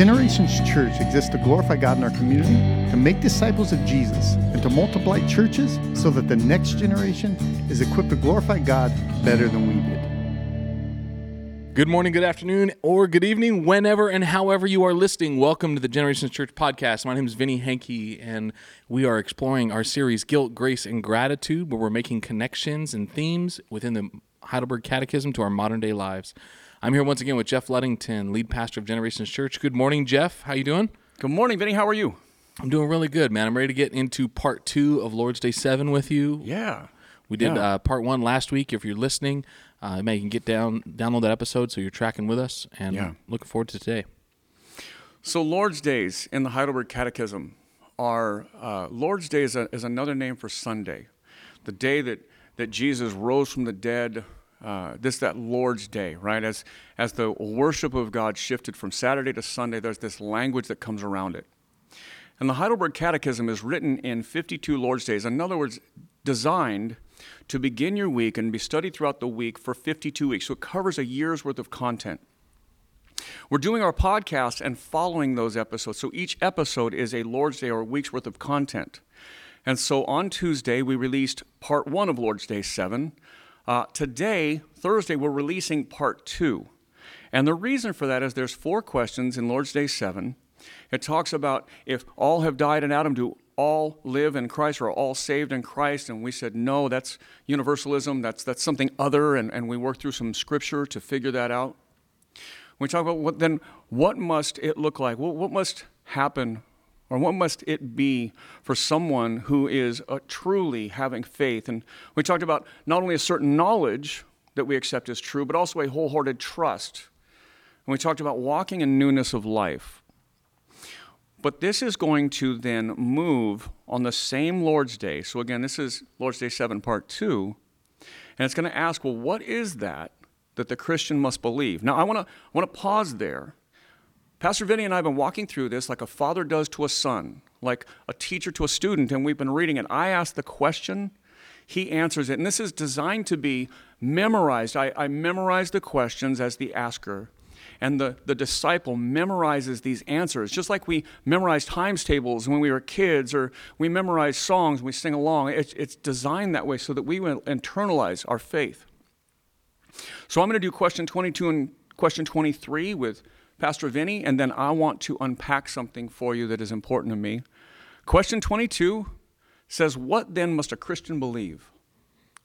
Generations Church exists to glorify God in our community, to make disciples of Jesus, and to multiply churches so that the next generation is equipped to glorify God better than we did. Good morning, good afternoon, or good evening, whenever and however you are listening. Welcome to the Generations Church podcast. My name is Vinny Hankey, and we are exploring our series Guilt, Grace, and Gratitude, where we're making connections and themes within the Heidelberg Catechism to our modern day lives. I'm here once again with Jeff Luddington, lead pastor of Generations Church. Good morning, Jeff. How you doing? Good morning, Vinny. How are you? I'm doing really good, man. I'm ready to get into part two of Lord's Day 7 with you. Yeah. We did Yeah. uh, part one last week. If you're listening, uh, you can get down, download that episode so you're tracking with us. And Yeah. looking forward to today. So Lord's Days in the Heidelberg Catechism are uh, Lord's Day is, a, is another name for Sunday, the day that that Jesus rose from the dead. Uh, this that Lord's Day, right? As as the worship of God shifted from Saturday to Sunday, there's this language that comes around it. And the Heidelberg Catechism is written in 52 Lord's Days. In other words, designed to begin your week and be studied throughout the week for 52 weeks. So it covers a year's worth of content. We're doing our podcast and following those episodes. So each episode is a Lord's Day or a week's worth of content. And so on Tuesday, we released part one of Lord's Day 7. Uh, today, Thursday, we're releasing part two. And the reason for that is there's four questions in Lord's Day 7. It talks about if all have died in Adam, do all live in Christ or are all saved in Christ? And we said, no, that's universalism. That's, that's something other. And, and we worked through some scripture to figure that out. We talk about what then what must it look like? What, what must happen or what must it be for someone who is uh, truly having faith? And we talked about not only a certain knowledge that we accept as true, but also a wholehearted trust. And we talked about walking in newness of life. But this is going to then move on the same Lord's Day. So again, this is Lord's Day 7, part 2. And it's going to ask, well, what is that that the Christian must believe? Now, I want to I want to pause there. Pastor Vinny and I have been walking through this like a father does to a son, like a teacher to a student, and we've been reading it. I ask the question, he answers it. And this is designed to be memorized. I, I memorize the questions as the asker, and the, the disciple memorizes these answers, just like we memorize times tables when we were kids, or we memorize songs we sing along. It's, it's designed that way so that we will internalize our faith. So I'm going to do question 22 and question 23 with Pastor Vinny, and then I want to unpack something for you that is important to me. Question 22 says, What then must a Christian believe?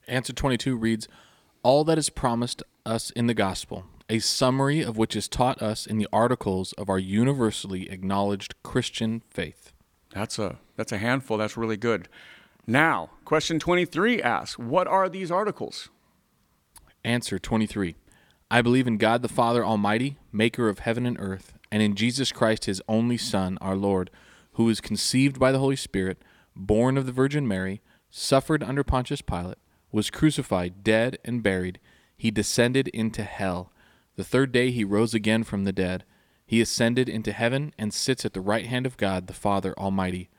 Answer 22 reads All that is promised us in the gospel, a summary of which is taught us in the articles of our universally acknowledged Christian faith. That's a, that's a handful. That's really good. Now, question 23 asks, What are these articles? Answer 23 I believe in God the Father Almighty, maker of heaven and earth, and in Jesus Christ, his only Son, our Lord, who was conceived by the Holy Spirit, born of the Virgin Mary, suffered under Pontius Pilate, was crucified, dead, and buried. He descended into hell. The third day he rose again from the dead. He ascended into heaven and sits at the right hand of God the Father Almighty.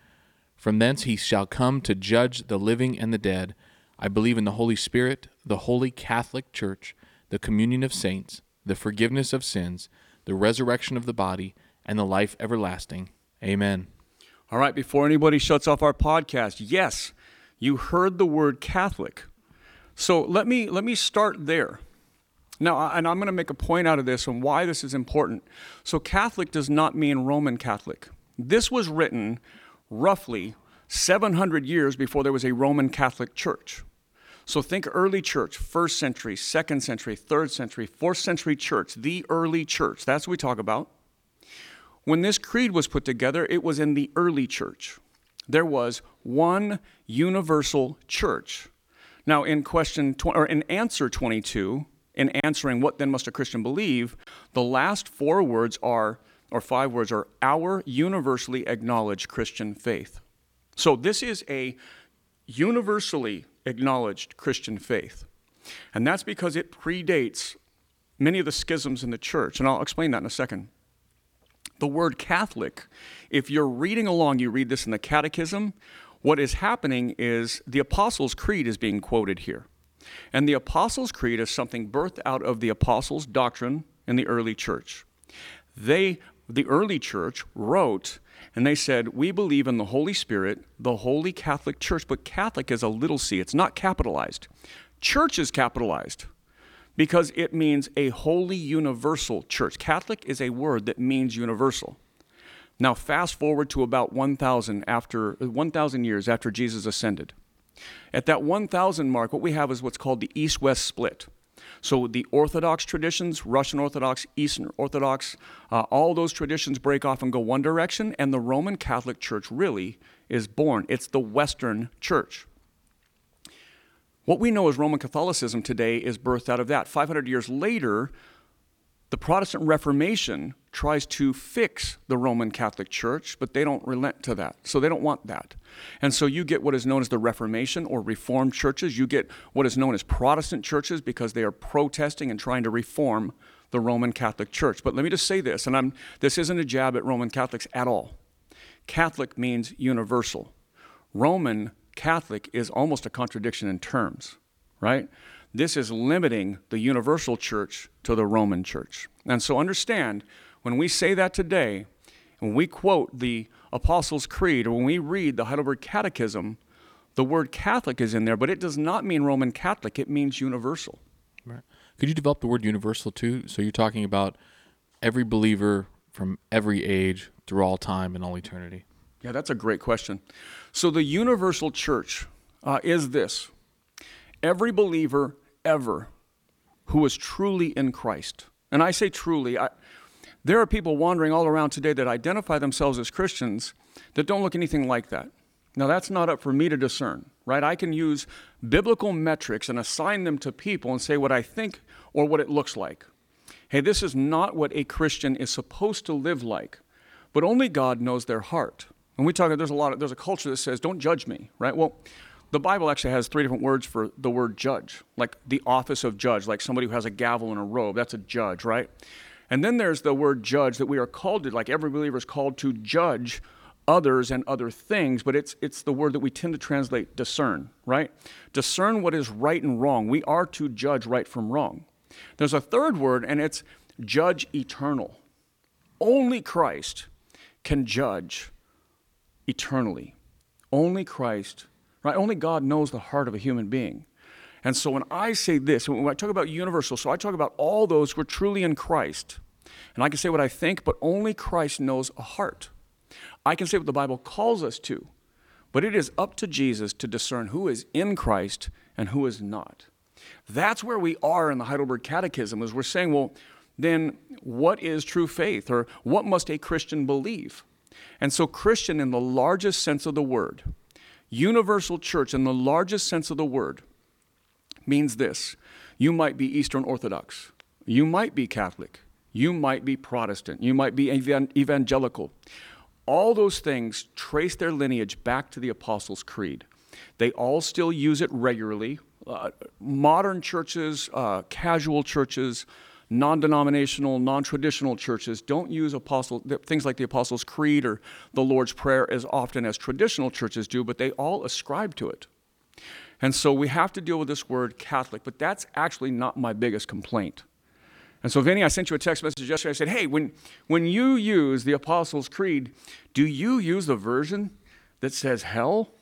From thence he shall come to judge the living and the dead. I believe in the Holy Spirit, the holy Catholic Church, the communion of saints, the forgiveness of sins, the resurrection of the body, and the life everlasting. Amen. All right, before anybody shuts off our podcast, yes, you heard the word Catholic. So let me let me start there. Now, and I'm going to make a point out of this and why this is important. So Catholic does not mean Roman Catholic. This was written roughly 700 years before there was a Roman Catholic Church. So think early church, first century, second century, third century, fourth century church, the early church. That's what we talk about. When this creed was put together, it was in the early church. There was one universal church. Now, in question tw- or in answer 22, in answering what then must a Christian believe, the last four words are or five words are our universally acknowledged Christian faith. So this is a universally acknowledged Christian faith. And that's because it predates many of the schisms in the church, and I'll explain that in a second. The word Catholic, if you're reading along, you read this in the Catechism, what is happening is the Apostles' Creed is being quoted here. And the Apostles' Creed is something birthed out of the Apostles' doctrine in the early church. They the early church, wrote and they said, We believe in the Holy Spirit, the Holy Catholic Church, but Catholic is a little c, it's not capitalized. Church is capitalized because it means a holy universal church. Catholic is a word that means universal. Now, fast forward to about 1,000 after 1,000 years after Jesus ascended. At that 1,000 mark, what we have is what's called the East-West split. So the Orthodox traditions, Russian Orthodox, Eastern Orthodox, uh, all those traditions break off and go one direction, and the Roman Catholic Church really is born. It's the Western Church. What we know as Roman Catholicism today is birthed out of that. 500 years later, the Protestant Reformation tries to fix the Roman Catholic Church, but they don't relent to that. So they don't want that. And so you get what is known as the Reformation or Reformed churches. You get what is known as Protestant churches because they are protesting and trying to reform the Roman Catholic Church. But let me just say this, and I'm, this isn't a jab at Roman Catholics at all. Catholic means universal. Roman Catholic is almost a contradiction in terms, right? This is limiting the universal church to the Roman church. And so understand, when we say that today, when we quote the Apostles' Creed or when we read the Heidelberg Catechism, the word Catholic is in there, but it does not mean Roman Catholic, it means universal. Right. Could you develop the word universal too? So you're talking about every believer from every age through all time and all eternity. Yeah, that's a great question. So the universal church uh, is this every believer ever who is truly in Christ. And I say truly, I, there are people wandering all around today that identify themselves as Christians that don't look anything like that. Now, that's not up for me to discern, right? I can use biblical metrics and assign them to people and say what I think or what it looks like. Hey, this is not what a Christian is supposed to live like, but only God knows their heart. And we talk, there's a lot of, there's a culture that says, don't judge me, right? Well, the Bible actually has three different words for the word judge, like the office of judge, like somebody who has a gavel and a robe. That's a judge, right? And then there's the word judge that we are called to, like every believer is called to judge others and other things, but it's, it's the word that we tend to translate discern, right? Discern what is right and wrong. We are to judge right from wrong. There's a third word, and it's judge eternal. Only Christ can judge eternally. Only Christ, right? Only God knows the heart of a human being. And so when I say this, when I talk about universal, so I talk about all those who are truly in Christ. And I can say what I think, but only Christ knows a heart. I can say what the Bible calls us to, but it is up to Jesus to discern who is in Christ and who is not. That's where we are in the Heidelberg Catechism, is we're saying, well, then what is true faith, or what must a Christian believe? And so, Christian, in the largest sense of the word, universal church, in the largest sense of the word, means this you might be Eastern Orthodox, you might be Catholic, you might be Protestant, you might be evangelical. All those things trace their lineage back to the Apostles' Creed. They all still use it regularly. Uh, modern churches, uh, casual churches, non-denominational, non-traditional churches don't use apostle things like the Apostles' Creed or the Lord's Prayer as often as traditional churches do, but they all ascribe to it. And so we have to deal with this word Catholic, but that's actually not my biggest complaint. And so, Vinny, I sent you a text message yesterday. I said, hey, when, when you use the Apostles' Creed, do you use the version that says hell?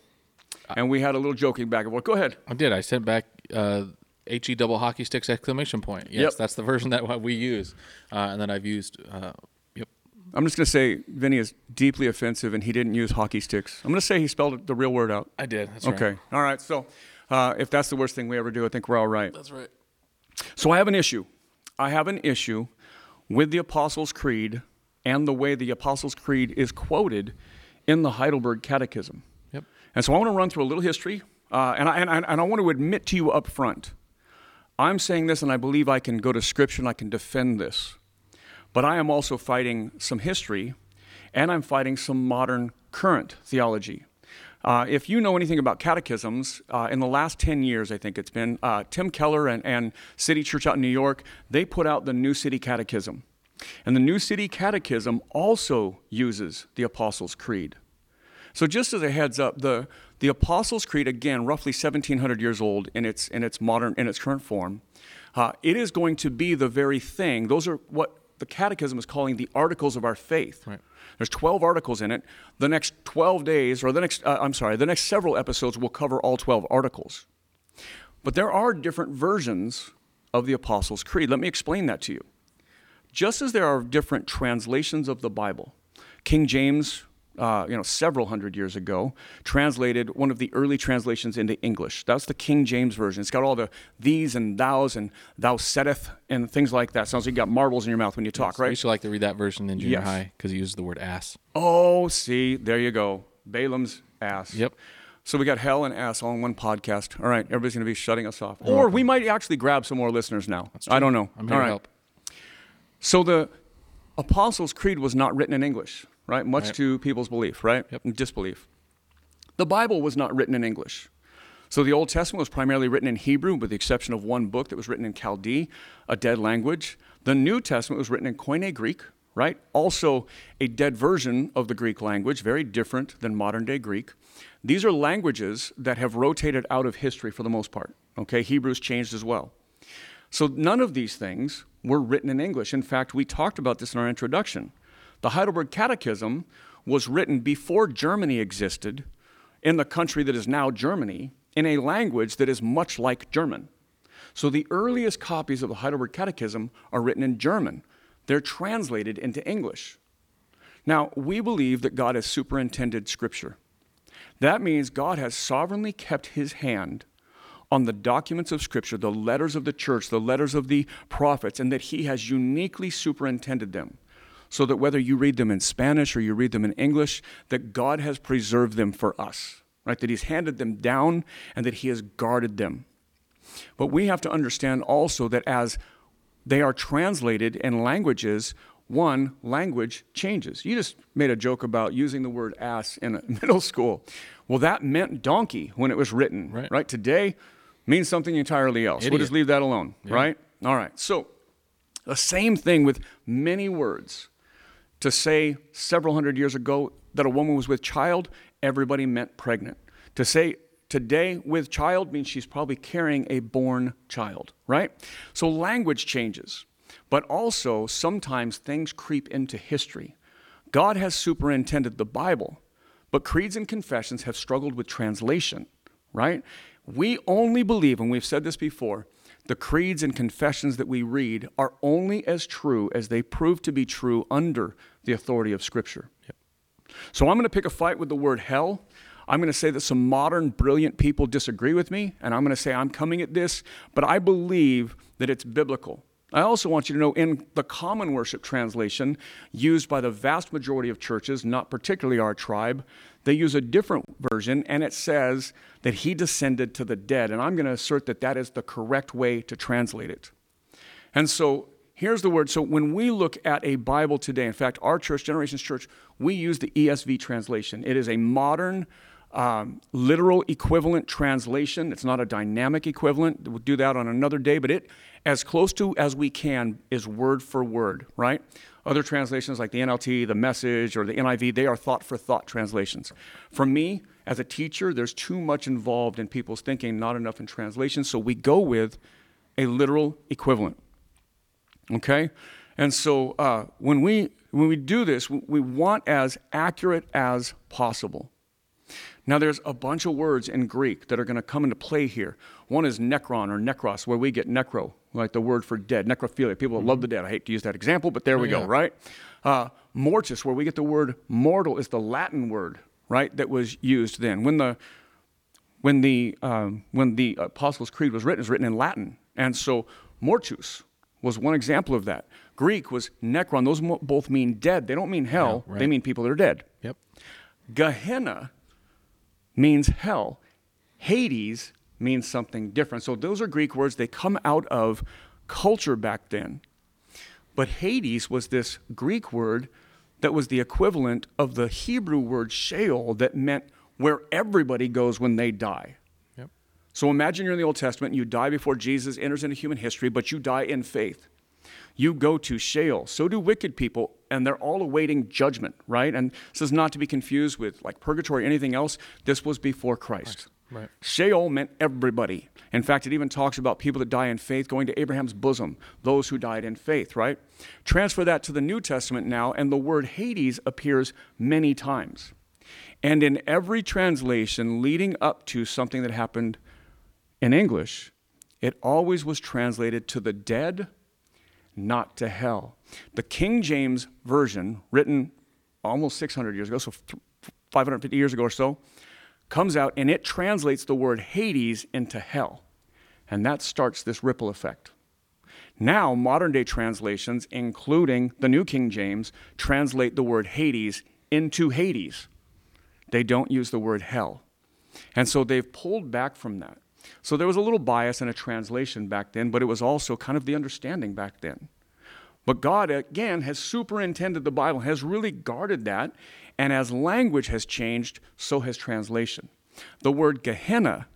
And we had a little joking back and forth. Go ahead. I did. I sent back uh, he double hockey sticks exclamation point. Yes, yep. that's the version that we use, uh, and then I've used. Uh, yep. I'm just gonna say Vinny is deeply offensive, and he didn't use hockey sticks. I'm gonna say he spelled the real word out. I did. That's okay. Right. All right. So uh, if that's the worst thing we ever do, I think we're all right. That's right. So I have an issue. I have an issue with the Apostles' Creed and the way the Apostles' Creed is quoted in the Heidelberg Catechism. Yep. And so I want to run through a little history, uh, and, I, and, I, and I want to admit to you up front I'm saying this, and I believe I can go to Scripture and I can defend this. But I am also fighting some history, and I'm fighting some modern current theology. Uh, if you know anything about catechisms, uh, in the last 10 years, I think it's been, uh, Tim Keller and, and City Church out in New York, they put out the New City Catechism. And the New City Catechism also uses the Apostles' Creed. So, just as a heads up, the, the Apostles' Creed, again, roughly 1700 years old in its, in its modern, in its current form, uh, it is going to be the very thing. Those are what the Catechism is calling the Articles of our faith. Right. There's 12 articles in it. The next 12 days, or the next, uh, I'm sorry, the next several episodes will cover all 12 articles. But there are different versions of the Apostles' Creed. Let me explain that to you. Just as there are different translations of the Bible, King James, uh, you know, several hundred years ago, translated one of the early translations into English. That's the King James version. It's got all the these and thous and thou setteth and things like that. Sounds like you got marbles in your mouth when you talk, I right? used to like to read that version in junior Yes. high because he uses the word ass. Oh, see, there you go. Balaam's ass. Yep. So we got hell and ass all in one podcast. All right, everybody's going to be shutting us off. Or we might actually grab some more listeners now. I don't know. I'm here all to right. help. So the Apostles' Creed was not written in English, right? Much Right. to people's belief, right? Yep. Disbelief. The Bible was not written in English. So the Old Testament was primarily written in Hebrew, with the exception of one book that was written in Chaldee, a dead language. The New Testament was written in Koine Greek, right? Also a dead version of the Greek language, very different than modern day Greek. These are languages that have rotated out of history for the most part. Okay, Hebrew's changed as well. So none of these things were written in English. In fact, we talked about this in our introduction. The Heidelberg Catechism was written before Germany existed in the country that is now Germany in a language that is much like German. So the earliest copies of the Heidelberg Catechism are written in German. They're translated into English. Now, we believe that God has superintended Scripture. That means God has sovereignly kept his hand on the documents of Scripture, the letters of the church, the letters of the prophets, and that he has uniquely superintended them. So that whether you read them in Spanish or you read them in English, that God has preserved them for us, right? That he's handed them down and that he has guarded them. But we have to understand also that as they are translated in languages, one, language changes. You just made a joke about using the word ass in middle school. Well, that meant donkey when it was written, Right. Today means something entirely else. We'll just leave that alone, right? All right. So, the same thing with many words. To say several hundred years ago that a woman was with child, everybody meant pregnant. To say today with child means she's probably carrying a born child, right? So language changes, but also sometimes things creep into history. God has superintended the Bible, but creeds and confessions have struggled with translation, right? We only believe, and we've said this before, the creeds and confessions that we read are only as true as they prove to be true under the authority of Scripture. So I'm going to pick a fight with the word hell. I'm going to say that some modern, brilliant people disagree with me, and I'm going to say I'm coming at this, but I believe that it's biblical. I also want you to know in the common worship translation used by the vast majority of churches, not particularly our tribe, they use a different version, and it says that he descended to the dead. And I'm going to assert that that is the correct way to translate it. And so here's the word. So when we look at a Bible today, in fact, our church, Generations Church, we use the ESV translation. It is a modern, um, literal equivalent translation. It's not a dynamic equivalent. We'll do that on another day, but it, as close to as we can, is word for word, right? Other translations like the NLT, the Message, or the NIV, they are thought for thought translations. For me, as a teacher, there's too much involved in people's thinking, not enough in translation, so we go with a literal equivalent. Okay? And so uh, when, we, when we do this, we- want as accurate as possible. Now, there's a bunch of words in Greek that are going to come into play here. One is necron or necros, where we get necro, like the word for dead, necrophilia. People that love the dead. I hate to use that example, but there we go, right? Uh, mortis, where we get the word mortal, is the Latin word, right, that was used then. When the when the um, when the Apostles' Creed was written, it was written in Latin, and so mortus was one example of that. Greek was necron; those mo- both mean dead. They don't mean hell; Yeah, they mean people that are dead. Yep. Gehenna means hell. Hades means something different. So those are Greek words. They come out of culture back then. But Hades was this Greek word that was the equivalent of the Hebrew word Sheol that meant where everybody goes when they die. So imagine you're in the Old Testament and you die before Jesus enters into human history, but you die in faith. You go to Sheol. So do wicked people, and they're all awaiting judgment, right? And this is not to be confused with like purgatory or anything else. This was before Christ. Right. Sheol meant everybody. In fact, it even talks about people that die in faith going to Abraham's bosom, those who died in faith, right? Transfer that to the New Testament now, and the word Hades appears many times. And in every translation leading up to something that happened in English, it always was translated to the dead, not to hell. The King James Version, written almost 600 years ago, so 550 years ago or so, comes out and it translates the word Hades into hell. And that starts this ripple effect. Now, modern day translations, including the New King James, translate the word Hades into Hades. They don't use the word hell. And so they've pulled back from that. So there was a little bias in a translation back then, but it was also kind of the understanding back then. But God, again, has superintended the Bible, has really guarded that. And as language has changed, so has translation. The word Gehenna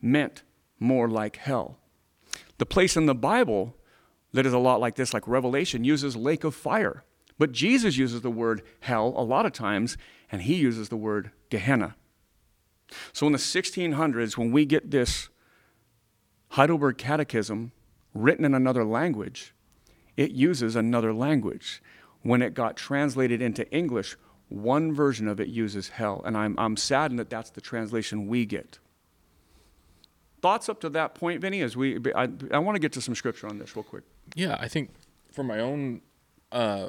meant more like hell. The place in the Bible that is a lot like this, like Revelation, uses lake of fire. But Jesus uses the word hell a lot of times, and he uses the word Gehenna. So in the 1600s, when we get this Heidelberg Catechism written in another language, it uses another language. When it got translated into English, one version of it uses hell. And I'm, I'm saddened that that's the translation we get. Thoughts up to that point, Vinny? As we, I, I want to get to some scripture on this real quick. Yeah, I think for my own uh,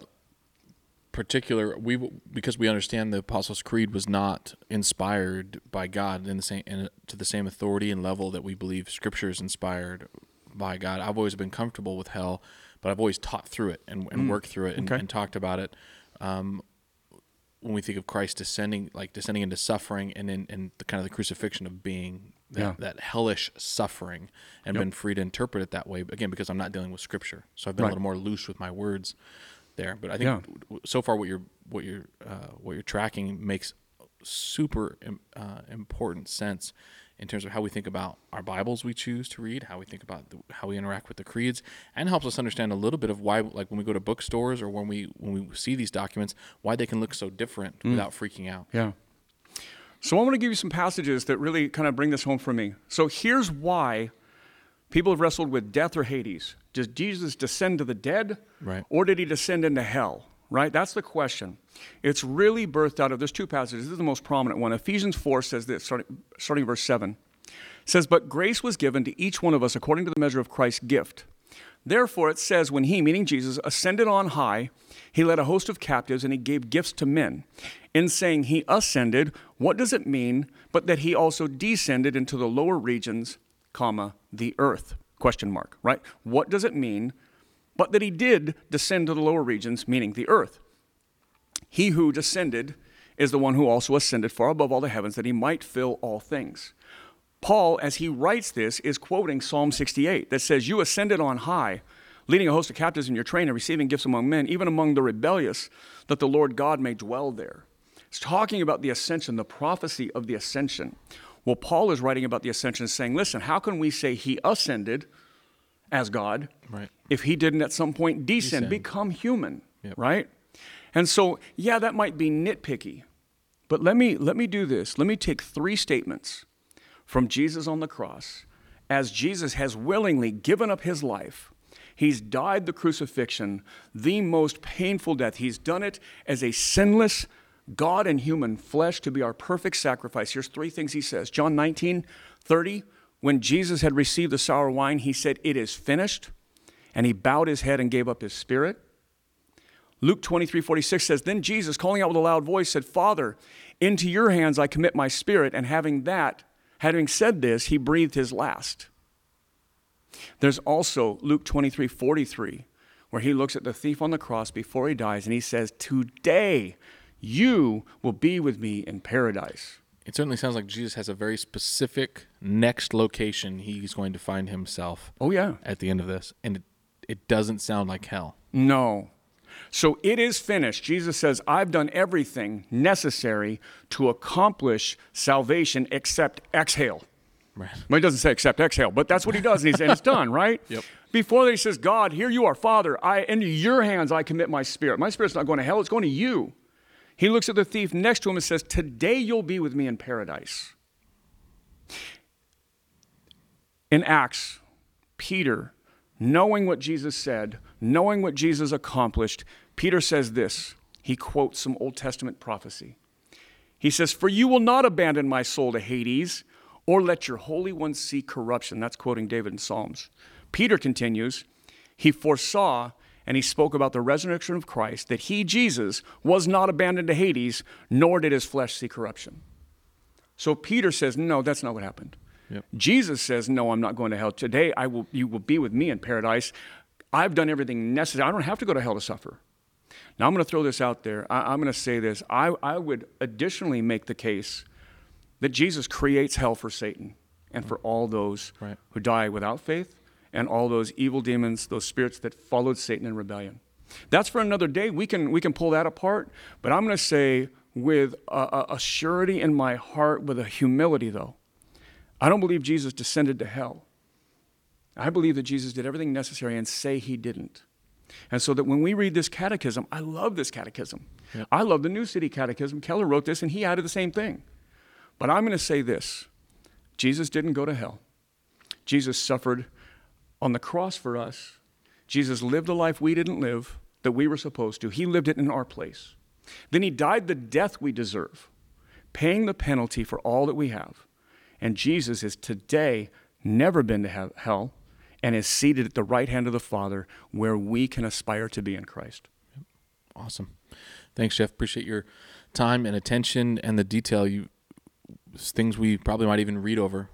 particular, we because we understand the Apostles' Creed was not inspired by God in the same in, to the same authority and level that we believe Scripture is inspired by God. I've always been comfortable with hell, but I've always taught through it and, and mm. worked through it and, okay. and talked about it. Um, when we think of Christ descending, like descending into suffering, and in and the kind of the crucifixion of being that, yeah. that hellish suffering, and yep. been free to interpret it that way. Again, because I'm not dealing with Scripture, so I've been right. a little more loose with my words there. But I think yeah. so far, what you're what you're uh, what you're tracking makes super uh, important sense in terms of how we think about our Bibles we choose to read, how we think about the, how we interact with the creeds, and helps us understand a little bit of why, like when we go to bookstores or when we when we see these documents, why they can look so different mm. without freaking out. Yeah. So I want to give you some passages that really kind of bring this home for me. So here's why people have wrestled with death or Hades. Does Jesus descend to the dead, right. or did he descend into hell? Right? That's the question. It's really birthed out of there's two passages. This is the most prominent one. Ephesians 4 says this, starting, starting verse 7. says, But grace was given to each one of us according to the measure of Christ's gift. Therefore, it says, When he, meaning Jesus, ascended on high, he led a host of captives and he gave gifts to men. In saying he ascended, what does it mean but that he also descended into the lower regions, comma, the earth? Question mark, right? What does it mean but that he did descend to the lower regions, meaning the earth? He who descended is the one who also ascended far above all the heavens that he might fill all things. Paul, as he writes this, is quoting Psalm 68 that says, You ascended on high, leading a host of captives in your train and receiving gifts among men, even among the rebellious, that the Lord God may dwell there. It's talking about the ascension, the prophecy of the ascension. Well, Paul is writing about the ascension, saying, Listen, how can we say he ascended as God right. if he didn't at some point descend, descend. become human, yep. right? And so, yeah, that might be nitpicky, but let me, let me do this. Let me take three statements from Jesus on the cross as Jesus has willingly given up his life. He's died the crucifixion, the most painful death. He's done it as a sinless God and human flesh to be our perfect sacrifice. Here's three things he says. John 19, 30, when Jesus had received the sour wine, he said, It is finished. And he bowed his head and gave up his spirit. Luke 23, 46 says, Then Jesus, calling out with a loud voice, said, Father, into your hands I commit my spirit. And having that, having said this, he breathed his last. There's also Luke 23, 43, where he looks at the thief on the cross before he dies and he says, Today you will be with me in paradise. It certainly sounds like Jesus has a very specific next location he's going to find himself. Oh, yeah. At the end of this. And it, it doesn't sound like hell. No. So it is finished. Jesus says, I've done everything necessary to accomplish salvation except exhale. Right. Well, he doesn't say except exhale, but that's what he does, and, he's, and it's done, right? Yep. Before that, he says, God, here you are, Father. I into your hands I commit my spirit. My spirit's not going to hell; it's going to you. He looks at the thief next to him and says, Today you'll be with me in paradise. In Acts, Peter, knowing what Jesus said, knowing what Jesus accomplished, Peter says this. He quotes some Old Testament prophecy. He says, For you will not abandon my soul to Hades, or let your Holy One see corruption. That's quoting David in Psalms. Peter continues, He foresaw and he spoke about the resurrection of Christ, that he, Jesus, was not abandoned to Hades, nor did his flesh see corruption. So Peter says, No, that's not what happened. Yep. Jesus says, No, I'm not going to hell. Today I will you will be with me in paradise. I've done everything necessary. I don't have to go to hell to suffer. Now I'm going to throw this out there. I, am going to say this. I, I would additionally make the case that Jesus creates hell for Satan and for all those right. who die without faith and all those evil demons, those spirits that followed Satan in rebellion. That's for another day. We can, we can pull that apart. But I'm going to say, with a, a surety in my heart, with a humility, though, I don't believe Jesus descended to hell. I believe that Jesus did everything necessary and say he didn't. And so that when we read this catechism, I love this catechism. Yep. I love the New City Catechism. Keller wrote this and he added the same thing. But I'm going to say this Jesus didn't go to hell. Jesus suffered on the cross for us, Jesus lived a life we didn't live, that we were supposed to. He lived it in our place. Then he died the death we deserve, paying the penalty for all that we have. And Jesus is today never been to hell and is seated at the right hand of the Father where we can aspire to be in Christ. Awesome. Thanks, Jeff. Appreciate your time and attention and the detail you things we probably might even read over,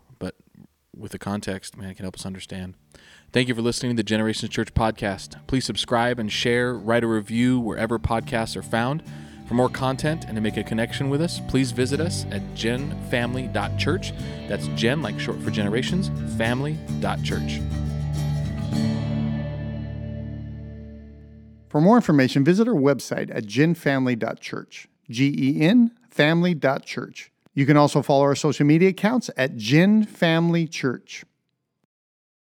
with the context, man, it can help us understand. Thank you for listening to the Generations Church podcast. Please subscribe and share, write a review wherever podcasts are found. For more content and to make a connection with us, please visit us at genfamily.church. That's gen, like short for generations, family.church. For more information, visit our website at genfamily.church. G E N family.church. You can also follow our social media accounts at Gen Family Church.